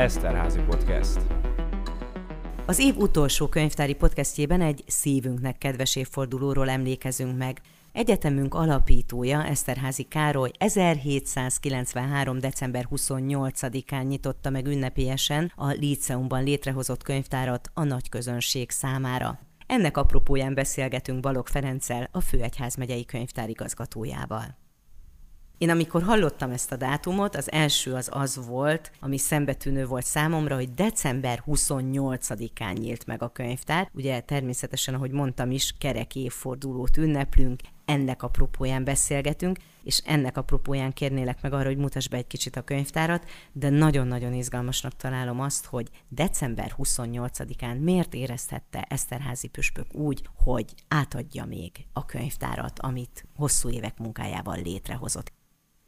Eszterházi Podcast. Az év utolsó könyvtári podcastjében egy szívünknek kedves évfordulóról emlékezünk meg. Egyetemünk alapítója, Eszterházi Károly 1793. december 28-án nyitotta meg ünnepélyesen a Líceumban létrehozott könyvtárat a nagy közönség számára. Ennek apropóján beszélgetünk Balog Ferenccel, a Főegyházmegyei könyvtár igazgatójával. Én amikor hallottam ezt a dátumot, az első az az volt, ami szembetűnő volt számomra, hogy december 28-án nyílt meg a könyvtár. Ugye természetesen, ahogy mondtam is, kerek évfordulót ünneplünk, ennek a propóján beszélgetünk, és ennek a propóján kérnélek meg arra, hogy mutass be egy kicsit a könyvtárat, de nagyon-nagyon izgalmasnak találom azt, hogy december 28-án miért érezhette Eszterházi püspök úgy, hogy átadja még a könyvtárat, amit hosszú évek munkájával létrehozott.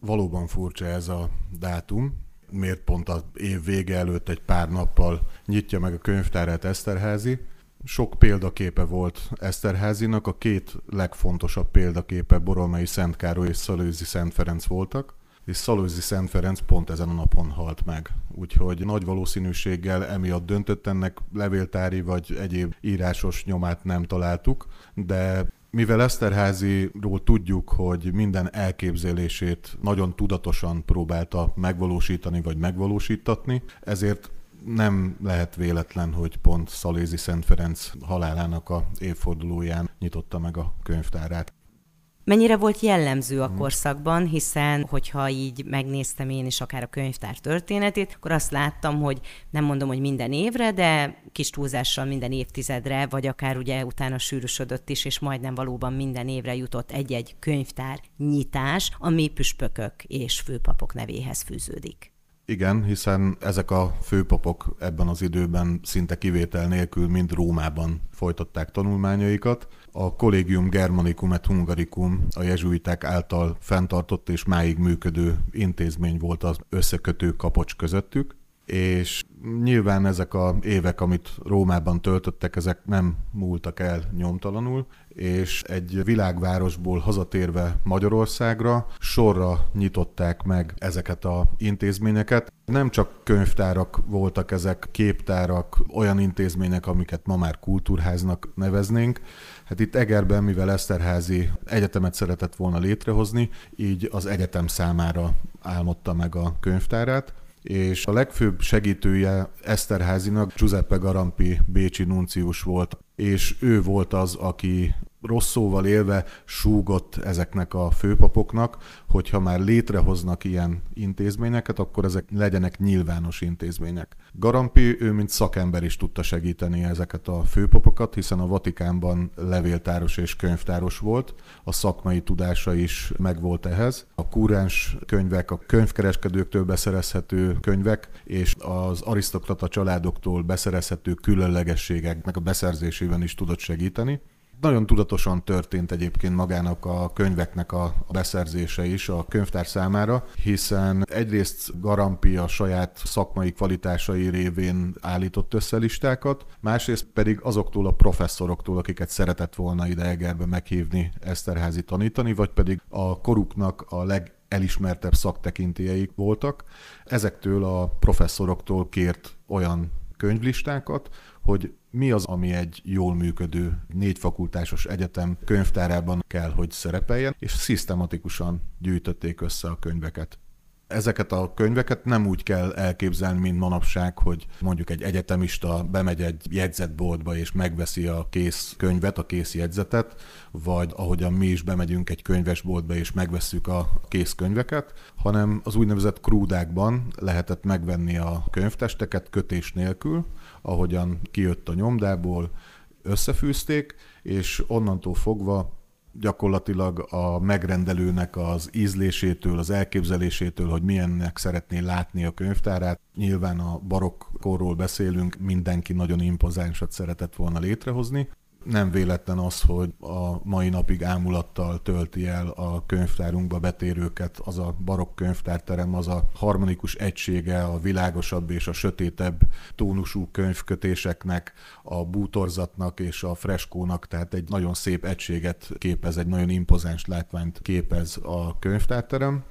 Valóban furcsa ez a dátum, miért pont az év vége előtt egy pár nappal nyitja meg a könyvtárát Eszterházi. Sok példaképe volt Eszterházinak, a két legfontosabb példaképe Boromai Szent Károly és Szalőzi Szent Ferenc voltak, és Szalőzi Szent Ferenc pont ezen a napon halt meg. Úgyhogy nagy valószínűséggel emiatt döntött ennek levéltári vagy egyéb írásos nyomát nem találtuk, de mivel Eszterháziról tudjuk, hogy minden elképzelését nagyon tudatosan próbálta megvalósítani vagy megvalósítatni, ezért nem lehet véletlen, hogy pont Szalézi Szent Ferenc halálának a évfordulóján nyitotta meg a könyvtárát. Mennyire volt jellemző a mhm. korszakban, hiszen hogyha így megnéztem én is akár a könyvtár történetét, akkor azt láttam, hogy nem mondom, hogy minden évre, de kis túlzással minden évtizedre, vagy akár ugye utána sűrűsödött is, és majdnem valóban minden évre jutott egy-egy könyvtár nyitás, ami püspökök és főpapok nevéhez fűződik. Igen, hiszen ezek a főpapok ebben az időben szinte kivétel nélkül mind Rómában folytatták tanulmányaikat. A Collegium Germanicum et Hungaricum a jezsuiták által fenntartott és máig működő intézmény volt az összekötő kapocs közöttük, és nyilván ezek a évek, amit Rómában töltöttek, ezek nem múltak el nyomtalanul, és egy világvárosból hazatérve Magyarországra sorra nyitották meg ezeket a intézményeket. Nem csak könyvtárak voltak ezek, képtárak, olyan intézmények, amiket ma már kultúrháznak neveznénk. Hát itt Egerben, mivel Eszterházi egyetemet szeretett volna létrehozni, így az egyetem számára álmodta meg a könyvtárát és a legfőbb segítője Eszterházinak Giuseppe Garampi bécsi nuncius volt, és ő volt az, aki rossz szóval élve súgott ezeknek a főpapoknak, hogyha már létrehoznak ilyen intézményeket, akkor ezek legyenek nyilvános intézmények. Garampi, ő mint szakember is tudta segíteni ezeket a főpapokat, hiszen a Vatikánban levéltáros és könyvtáros volt, a szakmai tudása is megvolt ehhez. A kúráns könyvek, a könyvkereskedőktől beszerezhető könyvek, és az arisztokrata családoktól beszerezhető különlegességeknek a beszerzésében is tudott segíteni. Nagyon tudatosan történt egyébként magának a könyveknek a beszerzése is a könyvtár számára, hiszen egyrészt Garampi a saját szakmai kvalitásai révén állított össze listákat, másrészt pedig azoktól a professzoroktól, akiket szeretett volna ide Egerbe meghívni Eszterházi tanítani, vagy pedig a koruknak a leg elismertebb szaktekintélyeik voltak. Ezektől a professzoroktól kért olyan könyvlistákat, hogy mi az, ami egy jól működő négy fakultásos egyetem könyvtárában kell, hogy szerepeljen, és szisztematikusan gyűjtötték össze a könyveket. Ezeket a könyveket nem úgy kell elképzelni, mint manapság, hogy mondjuk egy egyetemista bemegy egy jegyzetboltba és megveszi a kész könyvet, a kész jegyzetet, vagy ahogyan mi is bemegyünk egy könyvesboltba és megvesszük a kész könyveket, hanem az úgynevezett krúdákban lehetett megvenni a könyvtesteket kötés nélkül, ahogyan kijött a nyomdából, összefűzték, és onnantól fogva gyakorlatilag a megrendelőnek az ízlésétől, az elképzelésétől, hogy milyennek szeretné látni a könyvtárát. Nyilván a barokkorról beszélünk, mindenki nagyon impozánsat szeretett volna létrehozni, nem véletlen az, hogy a mai napig ámulattal tölti el a könyvtárunkba betérőket az a barokk könyvtárterem, az a harmonikus egysége a világosabb és a sötétebb tónusú könyvkötéseknek, a bútorzatnak és a freskónak, tehát egy nagyon szép egységet képez, egy nagyon impozáns látványt képez a könyvtárterem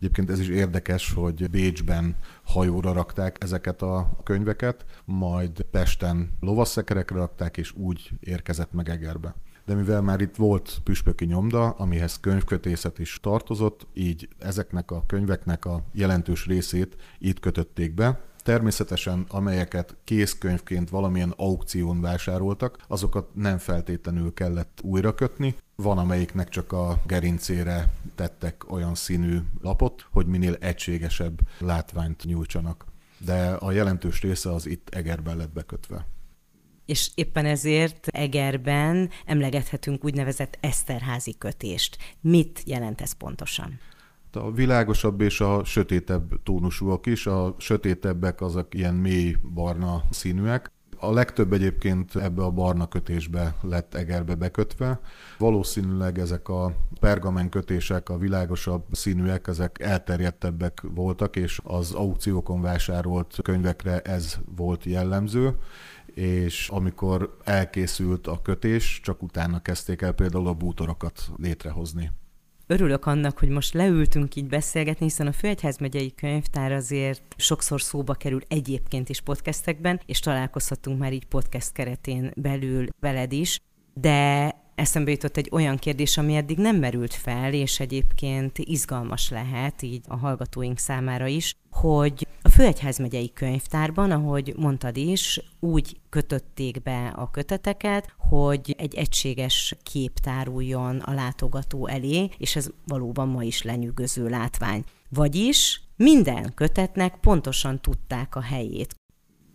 Egyébként ez is érdekes, hogy Bécsben hajóra rakták ezeket a könyveket, majd Pesten lovasszekerekre rakták, és úgy érkezett meg Egerbe de mivel már itt volt püspöki nyomda, amihez könyvkötészet is tartozott, így ezeknek a könyveknek a jelentős részét itt kötötték be. Természetesen, amelyeket készkönyvként valamilyen aukción vásároltak, azokat nem feltétlenül kellett újra kötni. Van, amelyiknek csak a gerincére tettek olyan színű lapot, hogy minél egységesebb látványt nyújtsanak. De a jelentős része az itt Egerben lett bekötve és éppen ezért Egerben emlegethetünk úgynevezett Eszterházi kötést. Mit jelent ez pontosan? A világosabb és a sötétebb tónusúak is. A sötétebbek azok ilyen mély barna színűek. A legtöbb egyébként ebbe a barna kötésbe lett Egerbe bekötve. Valószínűleg ezek a pergamen kötések, a világosabb színűek, ezek elterjedtebbek voltak, és az aukciókon vásárolt könyvekre ez volt jellemző és amikor elkészült a kötés, csak utána kezdték el például a bútorokat létrehozni. Örülök annak, hogy most leültünk így beszélgetni, hiszen a Főegyházmegyei Könyvtár azért sokszor szóba kerül egyébként is podcastekben, és találkozhatunk már így podcast keretén belül veled is, de eszembe jutott egy olyan kérdés, ami eddig nem merült fel, és egyébként izgalmas lehet így a hallgatóink számára is, hogy a Főegyházmegyei Könyvtárban, ahogy mondtad is, úgy kötötték be a köteteket, hogy egy egységes kép táruljon a látogató elé, és ez valóban ma is lenyűgöző látvány. Vagyis minden kötetnek pontosan tudták a helyét.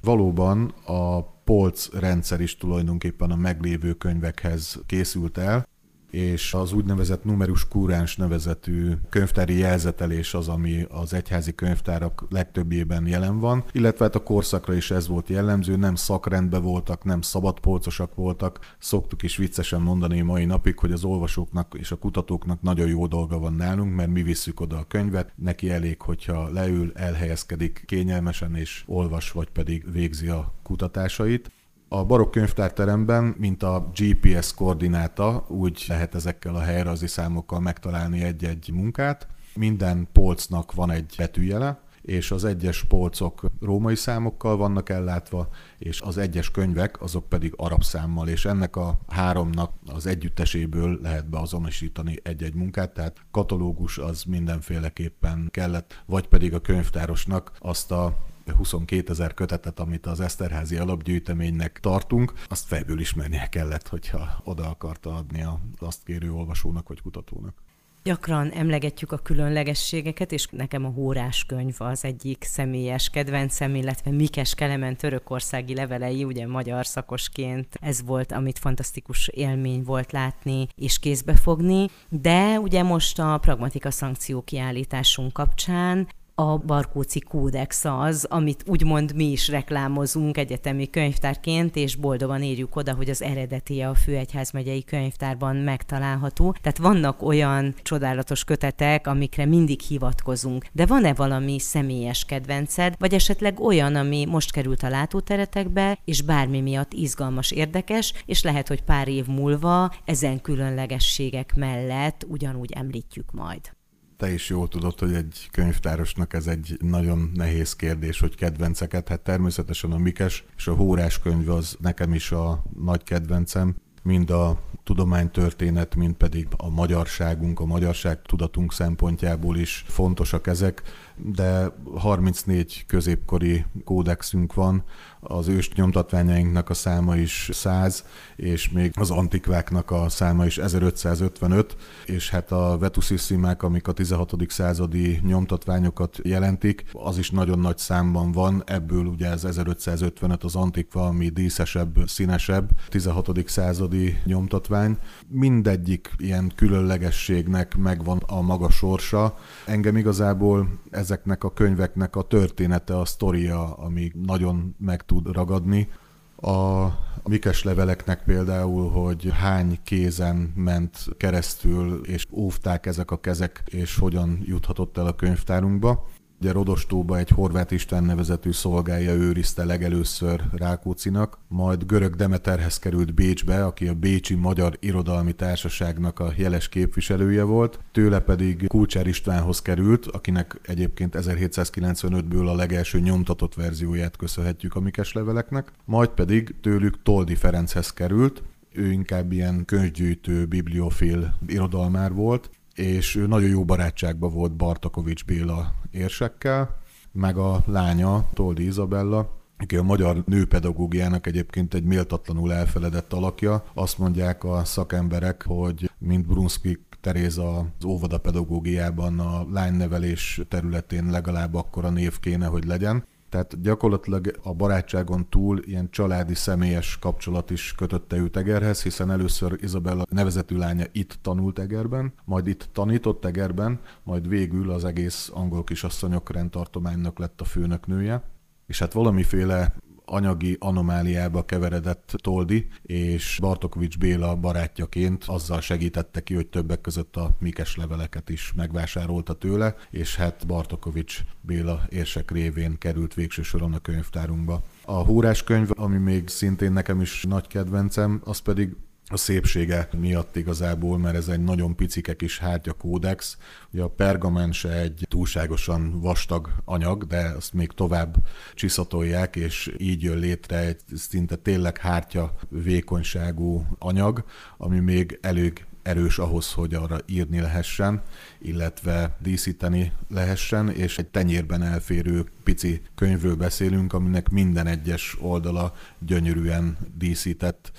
Valóban a polc rendszer is tulajdonképpen a meglévő könyvekhez készült el, és az úgynevezett numerus kuráns nevezetű könyvtári jelzetelés az, ami az egyházi könyvtárak legtöbbjében jelen van, illetve hát a korszakra is ez volt jellemző, nem szakrendben voltak, nem szabadpolcosak voltak. Szoktuk is viccesen mondani mai napig, hogy az olvasóknak és a kutatóknak nagyon jó dolga van nálunk, mert mi visszük oda a könyvet, neki elég, hogyha leül, elhelyezkedik kényelmesen és olvas, vagy pedig végzi a kutatásait. A barokk könyvtárteremben, mint a GPS koordináta, úgy lehet ezekkel a helyreazi számokkal megtalálni egy-egy munkát. Minden polcnak van egy betűjele, és az egyes polcok római számokkal vannak ellátva, és az egyes könyvek azok pedig arab számmal, és ennek a háromnak az együtteséből lehet beazonosítani egy-egy munkát, tehát katalógus az mindenféleképpen kellett, vagy pedig a könyvtárosnak azt a 22 ezer kötetet, amit az Eszterházi alapgyűjteménynek tartunk, azt fejből ismernie kellett, hogyha oda akarta adni a azt kérő olvasónak vagy kutatónak. Gyakran emlegetjük a különlegességeket, és nekem a Hórás könyv az egyik személyes kedvencem, illetve Mikes Kelemen törökországi levelei, ugye magyar szakosként ez volt, amit fantasztikus élmény volt látni és kézbe fogni, de ugye most a pragmatika szankció kiállításunk kapcsán a Barkóci kódex az, amit úgymond mi is reklámozunk egyetemi könyvtárként, és boldogan írjuk oda, hogy az eredeti a Főegyházmegyei könyvtárban megtalálható. Tehát vannak olyan csodálatos kötetek, amikre mindig hivatkozunk. De van-e valami személyes kedvenced, vagy esetleg olyan, ami most került a látóteretekbe, és bármi miatt izgalmas, érdekes, és lehet, hogy pár év múlva ezen különlegességek mellett ugyanúgy említjük majd te is jól tudod, hogy egy könyvtárosnak ez egy nagyon nehéz kérdés, hogy kedvenceket. Hát természetesen a Mikes és a Hórás könyv az nekem is a nagy kedvencem, mind a tudománytörténet, mind pedig a magyarságunk, a magyarság tudatunk szempontjából is fontosak ezek, de 34 középkori kódexünk van, az ős nyomtatványainknak a száma is 100, és még az antikváknak a száma is 1555, és hát a vetuszissimák, amik a 16. századi nyomtatványokat jelentik, az is nagyon nagy számban van, ebből ugye ez 1555 az antikva, ami díszesebb, színesebb, 16. századi nyomtatvány. Mindegyik ilyen különlegességnek megvan a maga sorsa. Engem igazából ezeknek a könyveknek a története, a sztoria, ami nagyon meg tud ragadni. A mikes leveleknek például, hogy hány kézen ment keresztül, és óvták ezek a kezek, és hogyan juthatott el a könyvtárunkba. Ugye Rodostóba egy horvát Isten nevezetű szolgája őrizte legelőször Rákócinak, majd görög Demeterhez került Bécsbe, aki a Bécsi Magyar Irodalmi Társaságnak a jeles képviselője volt, tőle pedig Kulcsár Istvánhoz került, akinek egyébként 1795-ből a legelső nyomtatott verzióját köszönhetjük a Mikes leveleknek, majd pedig tőlük Toldi Ferenchez került, ő inkább ilyen könyvgyűjtő, bibliofil irodalmár volt, és ő nagyon jó barátságban volt Bartakovics Béla érsekkel, meg a lánya, Toldi Izabella, aki a magyar nőpedagógiának egyébként egy méltatlanul elfeledett alakja. Azt mondják a szakemberek, hogy mint Brunski Teréza az óvoda pedagógiában a lánynevelés területén legalább akkora név kéne, hogy legyen. Tehát gyakorlatilag a barátságon túl ilyen családi személyes kapcsolat is kötötte őt Egerhez, hiszen először Izabella nevezetű lánya itt tanult Egerben, majd itt tanított Egerben, majd végül az egész angol kisasszonyok rendtartománynak lett a főnöknője. És hát valamiféle anyagi anomáliába keveredett Toldi, és Bartokovics Béla barátjaként azzal segítette ki, hogy többek között a Mikes leveleket is megvásárolta tőle, és hát Bartokovics Béla érsek révén került végső soron a könyvtárunkba. A húrás könyv, ami még szintén nekem is nagy kedvencem, az pedig a szépsége miatt igazából, mert ez egy nagyon picike kis hártya kódex. Ugye a pergamen se egy túlságosan vastag anyag, de azt még tovább csiszatolják, és így jön létre egy szinte tényleg hártya vékonyságú anyag, ami még elég erős ahhoz, hogy arra írni lehessen, illetve díszíteni lehessen, és egy tenyérben elférő pici könyvről beszélünk, aminek minden egyes oldala gyönyörűen díszített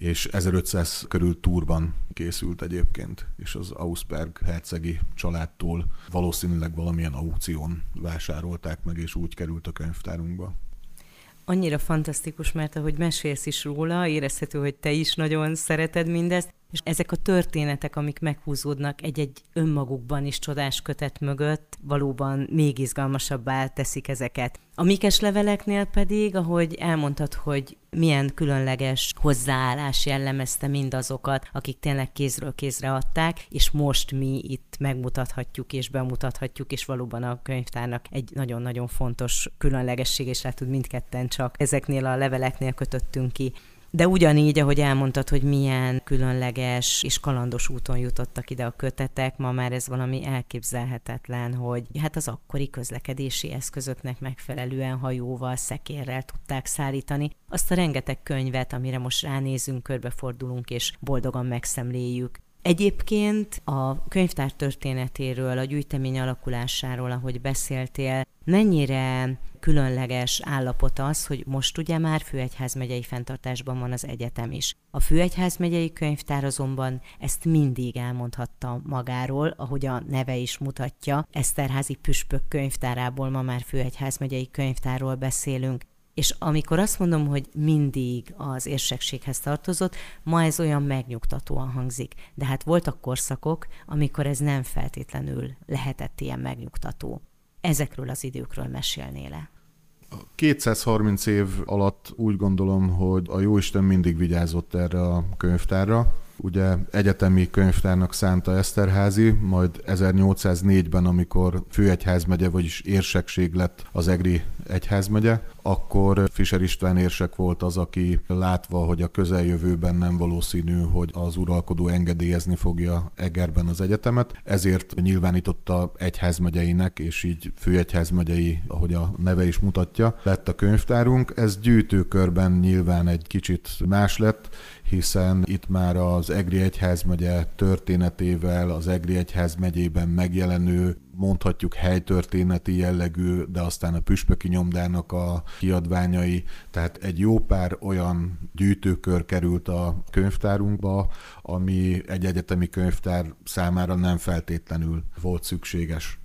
és 1500 körül túrban készült egyébként, és az Ausberg hercegi családtól valószínűleg valamilyen aukción vásárolták meg, és úgy került a könyvtárunkba. Annyira fantasztikus, mert ahogy mesélsz is róla, érezhető, hogy te is nagyon szereted mindezt, és ezek a történetek, amik meghúzódnak egy-egy önmagukban is csodás kötet mögött, valóban még izgalmasabbá teszik ezeket. A Mikes leveleknél pedig, ahogy elmondtad, hogy milyen különleges hozzáállás jellemezte mindazokat, akik tényleg kézről kézre adták, és most mi itt megmutathatjuk és bemutathatjuk, és valóban a könyvtárnak egy nagyon-nagyon fontos különlegesség, és lehet, hogy mindketten csak ezeknél a leveleknél kötöttünk ki. De ugyanígy, ahogy elmondtad, hogy milyen különleges és kalandos úton jutottak ide a kötetek, ma már ez valami elképzelhetetlen, hogy hát az akkori közlekedési eszközöknek megfelelően hajóval, szekérrel tudták szállítani azt a rengeteg könyvet, amire most ránézünk, körbefordulunk és boldogan megszemléljük. Egyébként a könyvtár történetéről, a gyűjtemény alakulásáról, ahogy beszéltél, mennyire különleges állapot az, hogy most ugye már főegyházmegyei fenntartásban van az egyetem is. A főegyházmegyei könyvtár azonban ezt mindig elmondhatta magáról, ahogy a neve is mutatja. Eszterházi püspök könyvtárából ma már főegyházmegyei könyvtárról beszélünk. És amikor azt mondom, hogy mindig az érsekséghez tartozott, ma ez olyan megnyugtatóan hangzik. De hát voltak korszakok, amikor ez nem feltétlenül lehetett ilyen megnyugtató. Ezekről az időkről mesélnél-e? 230 év alatt úgy gondolom, hogy a Jóisten mindig vigyázott erre a könyvtárra, ugye egyetemi könyvtárnak szánta Eszterházi, majd 1804-ben, amikor főegyházmegye, vagyis érsekség lett az EGRI egyházmegye, akkor Fischer István érsek volt az, aki látva, hogy a közeljövőben nem valószínű, hogy az uralkodó engedélyezni fogja Egerben az egyetemet, ezért nyilvánította egyházmegyeinek, és így főegyházmegyei, ahogy a neve is mutatja, lett a könyvtárunk. Ez gyűjtőkörben nyilván egy kicsit más lett, hiszen itt már az Egri Egyházmegye történetével, az Egri Egyházmegyében megjelenő mondhatjuk helytörténeti jellegű, de aztán a püspöki nyomdának a kiadványai, tehát egy jó pár olyan gyűjtőkör került a könyvtárunkba, ami egy egyetemi könyvtár számára nem feltétlenül volt szükséges.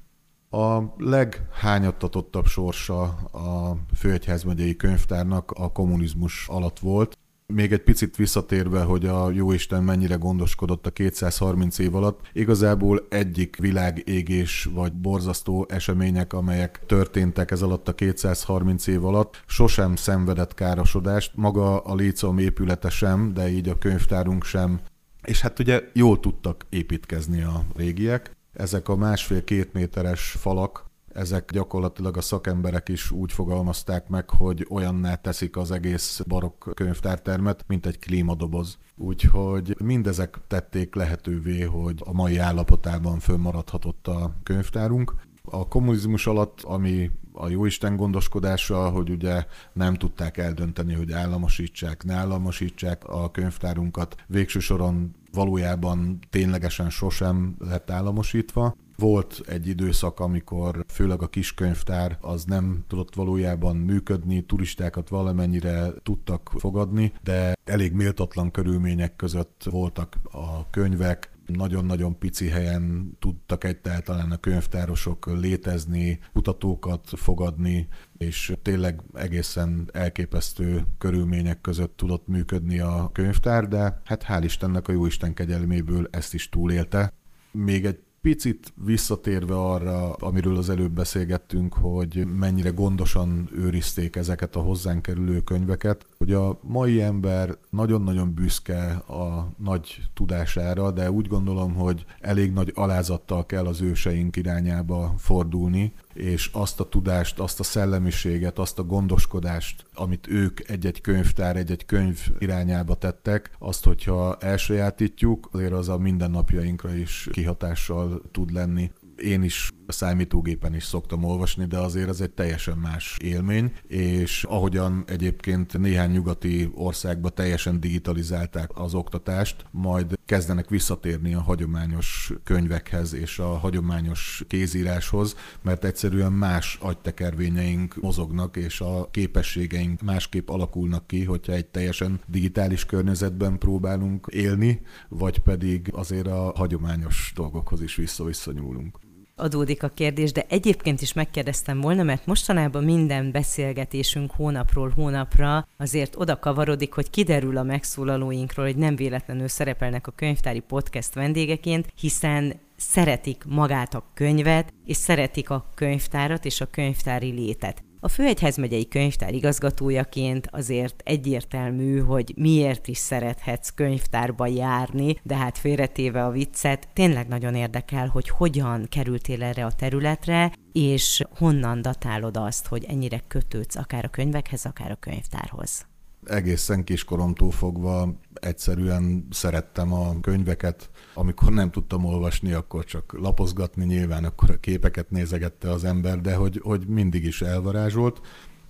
A leghányattatottabb sorsa a Főegyházmegyei Könyvtárnak a kommunizmus alatt volt, még egy picit visszatérve, hogy a Jóisten mennyire gondoskodott a 230 év alatt, igazából egyik világégés vagy borzasztó események, amelyek történtek ez alatt a 230 év alatt, sosem szenvedett károsodást, maga a Lícom épülete sem, de így a könyvtárunk sem, és hát ugye jól tudtak építkezni a régiek. Ezek a másfél-két méteres falak ezek gyakorlatilag a szakemberek is úgy fogalmazták meg, hogy olyanná teszik az egész barokk könyvtártermet, mint egy klímadoboz. Úgyhogy mindezek tették lehetővé, hogy a mai állapotában fönnmaradhatott a könyvtárunk. A kommunizmus alatt, ami a jóisten gondoskodása, hogy ugye nem tudták eldönteni, hogy államosítsák, ne államosítsák a könyvtárunkat. Végső soron valójában ténylegesen sosem lett államosítva. Volt egy időszak, amikor főleg a kiskönyvtár az nem tudott valójában működni, turistákat valamennyire tudtak fogadni, de elég méltatlan körülmények között voltak a könyvek, nagyon-nagyon pici helyen tudtak egyáltalán a könyvtárosok létezni, kutatókat fogadni, és tényleg egészen elképesztő körülmények között tudott működni a könyvtár, de hát hál' Istennek a Jóisten kegyelméből ezt is túlélte. Még egy picit visszatérve arra, amiről az előbb beszélgettünk, hogy mennyire gondosan őrizték ezeket a hozzánk kerülő könyveket, hogy a mai ember nagyon-nagyon büszke a nagy tudására, de úgy gondolom, hogy elég nagy alázattal kell az őseink irányába fordulni, és azt a tudást, azt a szellemiséget, azt a gondoskodást, amit ők egy-egy könyvtár, egy-egy könyv irányába tettek, azt, hogyha elsajátítjuk, azért az a mindennapjainkra is kihatással tud lenni. Én is számítógépen is szoktam olvasni, de azért ez egy teljesen más élmény, és ahogyan egyébként néhány nyugati országban teljesen digitalizálták az oktatást, majd kezdenek visszatérni a hagyományos könyvekhez és a hagyományos kézíráshoz, mert egyszerűen más agytekervényeink mozognak, és a képességeink másképp alakulnak ki, hogyha egy teljesen digitális környezetben próbálunk élni, vagy pedig azért a hagyományos dolgokhoz is vissza-visszanyúlunk adódik a kérdés, de egyébként is megkérdeztem volna, mert mostanában minden beszélgetésünk hónapról hónapra azért oda kavarodik, hogy kiderül a megszólalóinkról, hogy nem véletlenül szerepelnek a könyvtári podcast vendégeként, hiszen szeretik magát a könyvet, és szeretik a könyvtárat és a könyvtári létet. A Főegyházmegyei Könyvtár igazgatójaként azért egyértelmű, hogy miért is szerethetsz könyvtárba járni, de hát félretéve a viccet, tényleg nagyon érdekel, hogy hogyan kerültél erre a területre, és honnan datálod azt, hogy ennyire kötődsz akár a könyvekhez, akár a könyvtárhoz egészen kiskoromtól fogva egyszerűen szerettem a könyveket. Amikor nem tudtam olvasni, akkor csak lapozgatni nyilván, akkor a képeket nézegette az ember, de hogy, hogy mindig is elvarázsolt.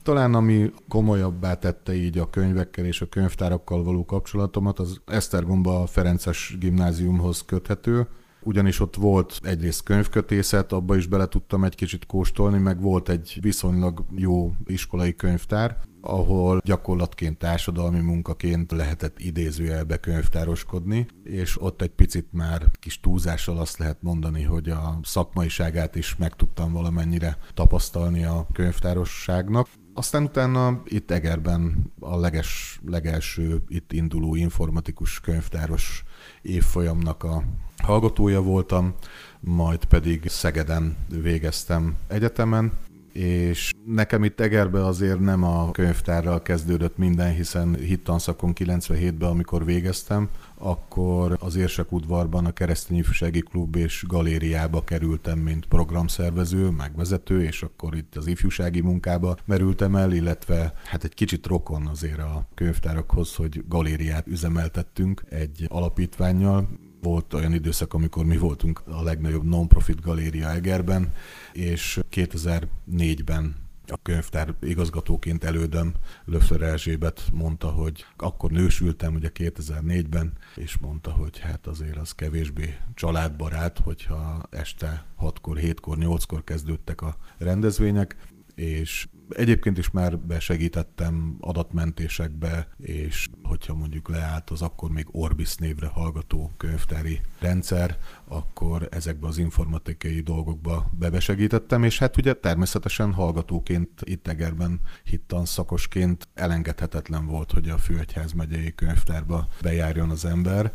Talán ami komolyabbá tette így a könyvekkel és a könyvtárakkal való kapcsolatomat, az Esztergomba Ferences gimnáziumhoz köthető, ugyanis ott volt egyrészt könyvkötészet, abba is bele tudtam egy kicsit kóstolni, meg volt egy viszonylag jó iskolai könyvtár, ahol gyakorlatként társadalmi munkaként lehetett idézőjelbe könyvtároskodni, és ott egy picit már kis túlzással azt lehet mondani, hogy a szakmaiságát is meg tudtam valamennyire tapasztalni a könyvtárosságnak. Aztán utána itt Egerben a leges, legelső itt induló informatikus könyvtáros évfolyamnak a hallgatója voltam, majd pedig Szegeden végeztem egyetemen, és nekem itt Egerbe azért nem a könyvtárral kezdődött minden, hiszen hittanszakon 97-ben, amikor végeztem, akkor az Érsek udvarban a Keresztény Ifjúsági Klub és galériába kerültem, mint programszervező, megvezető, és akkor itt az ifjúsági munkába merültem el, illetve hát egy kicsit rokon azért a könyvtárakhoz, hogy galériát üzemeltettünk egy alapítványjal, volt olyan időszak, amikor mi voltunk a legnagyobb non-profit galéria Egerben, és 2004-ben a könyvtár igazgatóként elődöm Löfler Erzsébet mondta, hogy akkor nősültem ugye 2004-ben, és mondta, hogy hát azért az kevésbé családbarát, hogyha este 6-kor, 7-kor, 8-kor kezdődtek a rendezvények, és Egyébként is már besegítettem adatmentésekbe, és hogyha mondjuk leállt az akkor még Orbis névre hallgató könyvtári rendszer, akkor ezekbe az informatikai dolgokba bebesegítettem, és hát ugye természetesen hallgatóként itt Egerben hittan szakosként elengedhetetlen volt, hogy a Főegyház megyei könyvtárba bejárjon az ember,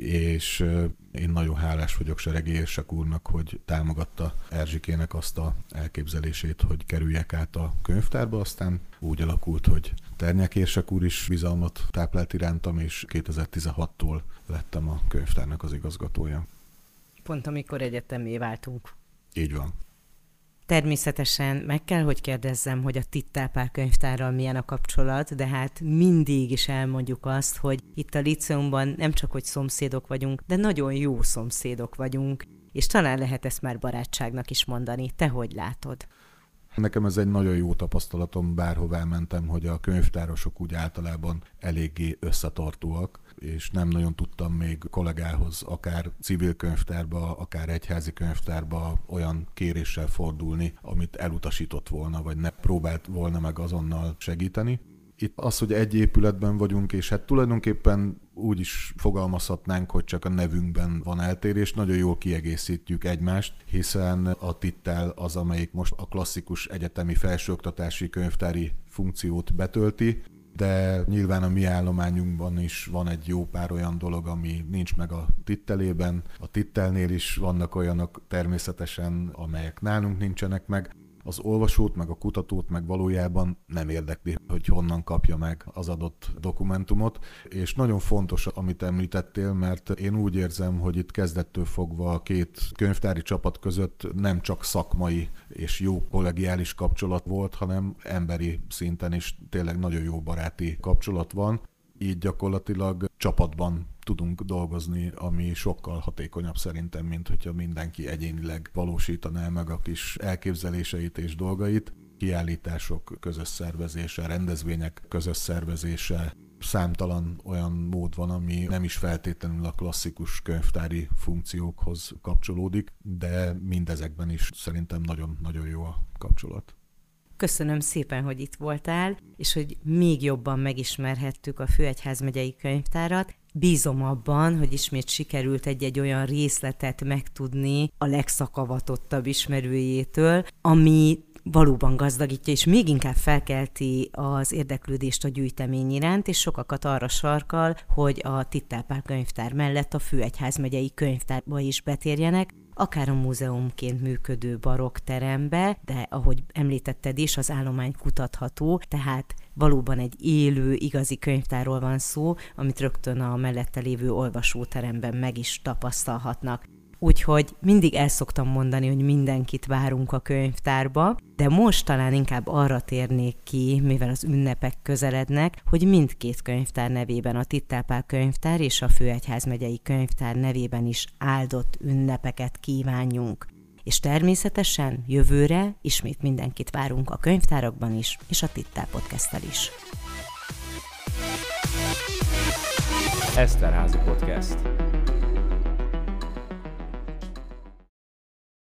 és én nagyon hálás vagyok Seregi Érsek úrnak, hogy támogatta Erzsikének azt a elképzelését, hogy kerüljek át a könyvtárba, aztán úgy alakult, hogy Ternyek Érsek úr is bizalmat táplált irántam, és 2016-tól lettem a könyvtárnak az igazgatója. Pont amikor egyetemé váltunk. Így van. Természetesen meg kell, hogy kérdezzem, hogy a Tittálpál könyvtárral milyen a kapcsolat, de hát mindig is elmondjuk azt, hogy itt a liceumban nem csak, hogy szomszédok vagyunk, de nagyon jó szomszédok vagyunk, és talán lehet ezt már barátságnak is mondani. Te hogy látod? Nekem ez egy nagyon jó tapasztalatom, bárhová mentem, hogy a könyvtárosok úgy általában eléggé összetartóak, és nem nagyon tudtam még kollégához, akár civil könyvtárba, akár egyházi könyvtárba olyan kéréssel fordulni, amit elutasított volna, vagy ne próbált volna meg azonnal segíteni. Itt az, hogy egy épületben vagyunk, és hát tulajdonképpen úgy is fogalmazhatnánk, hogy csak a nevünkben van eltérés, nagyon jól kiegészítjük egymást, hiszen a tittel az, amelyik most a klasszikus egyetemi felsőoktatási könyvtári funkciót betölti, de nyilván a mi állományunkban is van egy jó pár olyan dolog, ami nincs meg a tittelében. A tittelnél is vannak olyanok természetesen, amelyek nálunk nincsenek meg az olvasót, meg a kutatót meg valójában nem érdekli, hogy honnan kapja meg az adott dokumentumot. És nagyon fontos, amit említettél, mert én úgy érzem, hogy itt kezdettől fogva a két könyvtári csapat között nem csak szakmai és jó kollegiális kapcsolat volt, hanem emberi szinten is tényleg nagyon jó baráti kapcsolat van. Így gyakorlatilag csapatban tudunk dolgozni, ami sokkal hatékonyabb szerintem, mint hogyha mindenki egyénileg valósítaná meg a kis elképzeléseit és dolgait. Kiállítások közös szervezése, rendezvények közös szervezése, számtalan olyan mód van, ami nem is feltétlenül a klasszikus könyvtári funkciókhoz kapcsolódik, de mindezekben is szerintem nagyon-nagyon jó a kapcsolat. Köszönöm szépen, hogy itt voltál, és hogy még jobban megismerhettük a Főegyházmegyei Könyvtárat. Bízom abban, hogy ismét sikerült egy-egy olyan részletet megtudni a legszakavatottabb ismerőjétől, ami valóban gazdagítja, és még inkább felkelti az érdeklődést a gyűjtemény iránt, és sokakat arra sarkal, hogy a Tittelpál könyvtár mellett a Főegyházmegyei könyvtárba is betérjenek, akár a múzeumként működő barokk terembe, de ahogy említetted is, az állomány kutatható, tehát valóban egy élő, igazi könyvtárról van szó, amit rögtön a mellette lévő olvasóteremben meg is tapasztalhatnak. Úgyhogy mindig el szoktam mondani, hogy mindenkit várunk a könyvtárba, de most talán inkább arra térnék ki, mivel az ünnepek közelednek, hogy mindkét könyvtár nevében a Tittelpál könyvtár és a Főegyházmegyei könyvtár nevében is áldott ünnepeket kívánjunk. És természetesen jövőre ismét mindenkit várunk a könyvtárakban is, és a Tittál podcasttel is. Eszterházi Podcast.